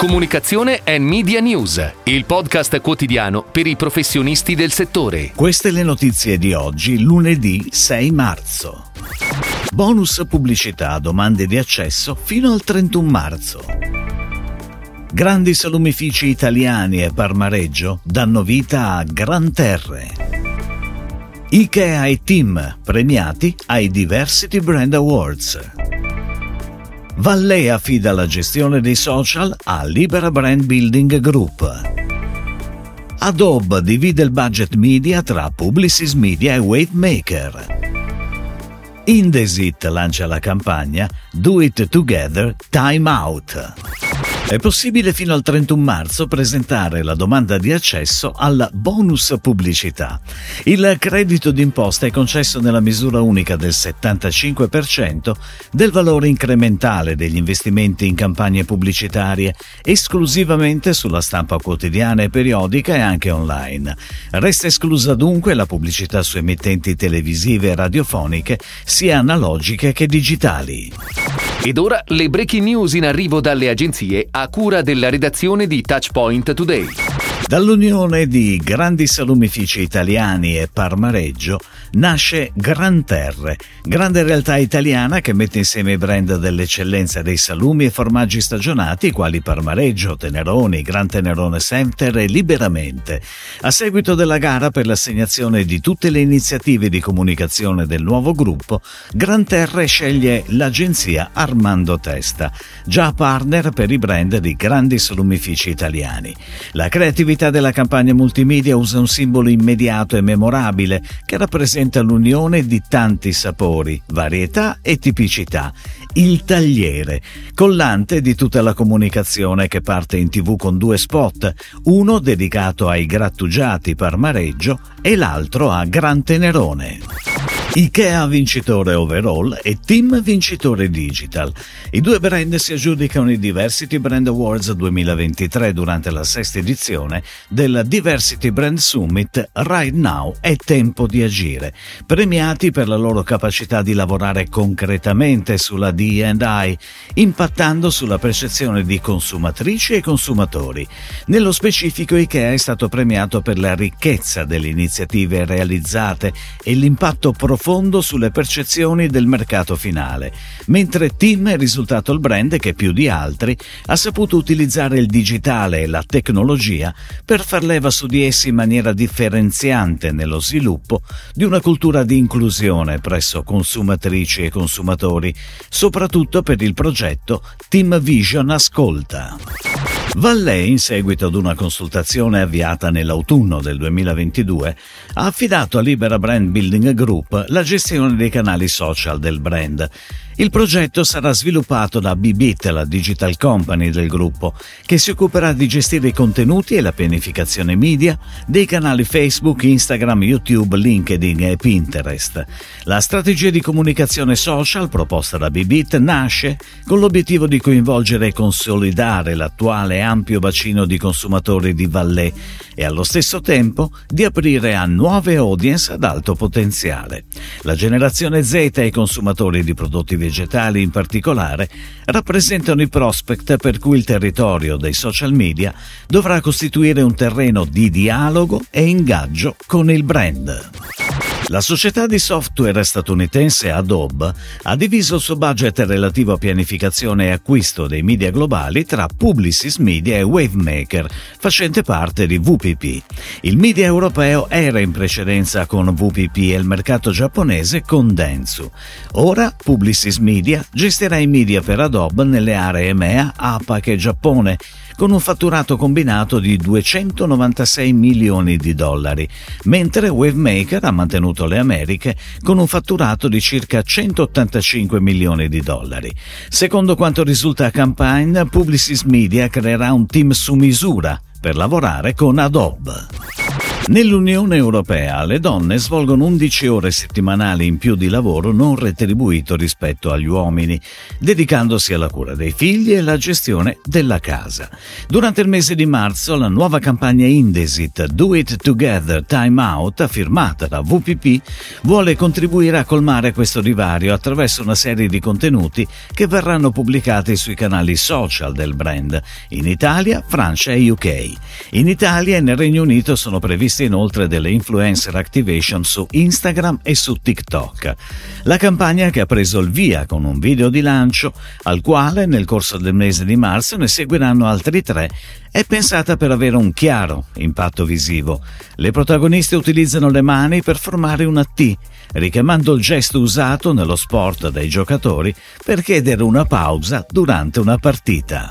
Comunicazione e Media News, il podcast quotidiano per i professionisti del settore. Queste le notizie di oggi, lunedì 6 marzo. Bonus pubblicità domande di accesso fino al 31 marzo. Grandi salumifici italiani e Parmareggio danno vita a Gran Terre. Ikea e Team premiati ai Diversity Brand Awards. Valley affida la gestione dei social a Libera Brand Building Group. Adobe divide il budget media tra Publicis Media e Wavemaker. Indesit lancia la campagna Do It Together Time Out. È possibile fino al 31 marzo presentare la domanda di accesso alla bonus pubblicità. Il credito d'imposta è concesso nella misura unica del 75% del valore incrementale degli investimenti in campagne pubblicitarie, esclusivamente sulla stampa quotidiana e periodica e anche online. Resta esclusa dunque la pubblicità su emittenti televisive e radiofoniche, sia analogiche che digitali. Ed ora le breaking news in arrivo dalle agenzie a cura della redazione di Touchpoint Today. Dall'unione di grandi salumifici italiani e Parmareggio nasce Gran Terre, grande realtà italiana che mette insieme i brand dell'eccellenza dei salumi e formaggi stagionati quali Parmareggio, Teneroni, Gran Tenerone Center e Liberamente. A seguito della gara per l'assegnazione di tutte le iniziative di comunicazione del nuovo gruppo, Gran Terre sceglie l'agenzia Armando Testa, già partner per i brand di grandi salumifici italiani. La creatività della campagna multimedia usa un simbolo immediato e memorabile che rappresenta l'unione di tanti sapori, varietà e tipicità. Il tagliere, collante di tutta la comunicazione che parte in tv con due spot, uno dedicato ai grattugiati Parmareggio e l'altro a Gran Tenerone. Ikea vincitore overall e Team vincitore digital. I due brand si aggiudicano i Diversity Brand Awards 2023 durante la sesta edizione del Diversity Brand Summit Right Now è tempo di agire, premiati per la loro capacità di lavorare concretamente sulla D&I, impattando sulla percezione di consumatrici e consumatori. Nello specifico Ikea è stato premiato per la ricchezza delle iniziative realizzate e l'impatto profondo profondo sulle percezioni del mercato finale, mentre Tim è risultato il brand che più di altri ha saputo utilizzare il digitale e la tecnologia per far leva su di essi in maniera differenziante nello sviluppo di una cultura di inclusione presso consumatrici e consumatori, soprattutto per il progetto Team Vision Ascolta. Valley, in seguito ad una consultazione avviata nell'autunno del 2022, ha affidato a Libera Brand Building Group la gestione dei canali social del brand il progetto sarà sviluppato da Bibit, la digital company del gruppo, che si occuperà di gestire i contenuti e la pianificazione media dei canali Facebook, Instagram, YouTube, LinkedIn e Pinterest. La strategia di comunicazione social proposta da Bibit nasce con l'obiettivo di coinvolgere e consolidare l'attuale ampio bacino di consumatori di Vallée e allo stesso tempo di aprire a nuove audience ad alto potenziale. La generazione Z e i consumatori di prodotti vegetali in particolare rappresentano i prospect per cui il territorio dei social media dovrà costituire un terreno di dialogo e ingaggio con il brand. La società di software statunitense Adobe ha diviso il suo budget relativo a pianificazione e acquisto dei media globali tra Publicis Media e Wavemaker, facente parte di VPP. Il media europeo era in precedenza con VPP e il mercato giapponese con Dentsu. Ora Publicis Media gestirà i media per Adobe nelle aree EMEA, APAC e Giappone con un fatturato combinato di 296 milioni di dollari, mentre Wavemaker ha mantenuto le Americhe con un fatturato di circa 185 milioni di dollari. Secondo quanto risulta a Campaign, Publicis Media creerà un team su misura per lavorare con Adobe. Nell'Unione Europea le donne svolgono 11 ore settimanali in più di lavoro non retribuito rispetto agli uomini, dedicandosi alla cura dei figli e alla gestione della casa. Durante il mese di marzo la nuova campagna Indesit Do It Together Time Out, firmata da WPP, vuole contribuire a colmare questo divario attraverso una serie di contenuti che verranno pubblicati sui canali social del brand in Italia, Francia e UK. In Italia e nel Regno Unito sono previsti previste inoltre delle influencer activation su Instagram e su TikTok. La campagna che ha preso il via con un video di lancio, al quale nel corso del mese di marzo ne seguiranno altri tre, è pensata per avere un chiaro impatto visivo. Le protagoniste utilizzano le mani per formare una T, richiamando il gesto usato nello sport dai giocatori per chiedere una pausa durante una partita.